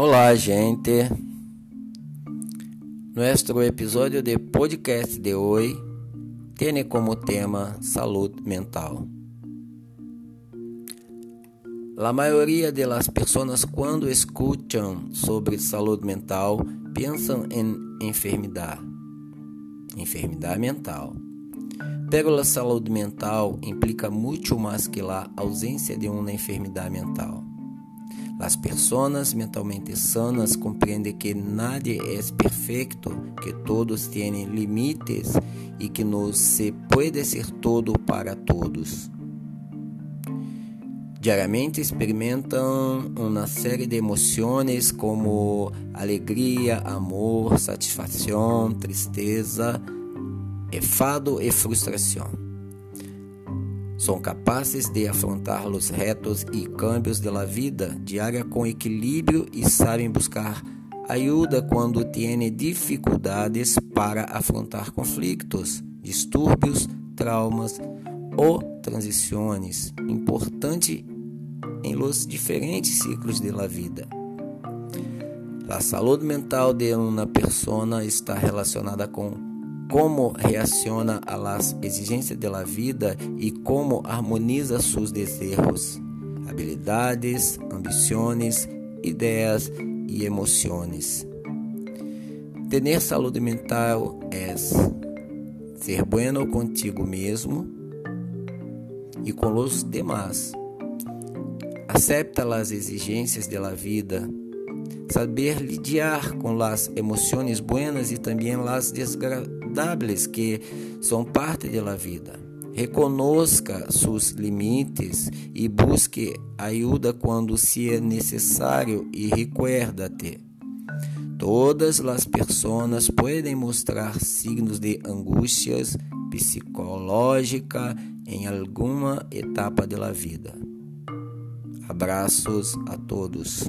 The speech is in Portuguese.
Olá, gente. Nuestro episódio de podcast de hoje tem como tema saúde mental. A maioria das pessoas, quando escutam sobre saúde mental, pensam em enfermidade, enfermidade mental. Pero a saúde mental implica muito mais que ausência de uma enfermidade mental. As pessoas mentalmente sanas compreendem que nadie é perfeito, que todos têm limites e que não se pode ser todo para todos. Diariamente experimentam uma série de emoções como alegria, amor, satisfação, tristeza, enfado e frustração são capazes de afrontar os retos e cambios da vida diária com equilíbrio e sabem buscar ajuda quando têm dificuldades para afrontar conflitos, distúrbios, traumas ou transições importantes em los diferentes ciclos da vida. A saúde mental de uma pessoa está relacionada com como reacciona a las exigências da vida e como harmoniza seus desejos, habilidades, ambições, ideias e emoções. Ter saúde mental é ser bueno contigo mesmo e com os demais. Acepta as exigências da vida saber lidiar com as emoções buenas e também as desagradáveis que são parte da vida. Reconozca seus limites e busque ajuda quando se é necessário e recuerda-te. Todas as pessoas podem mostrar signos de angústias psicológica em alguma etapa da vida. Abraços a todos.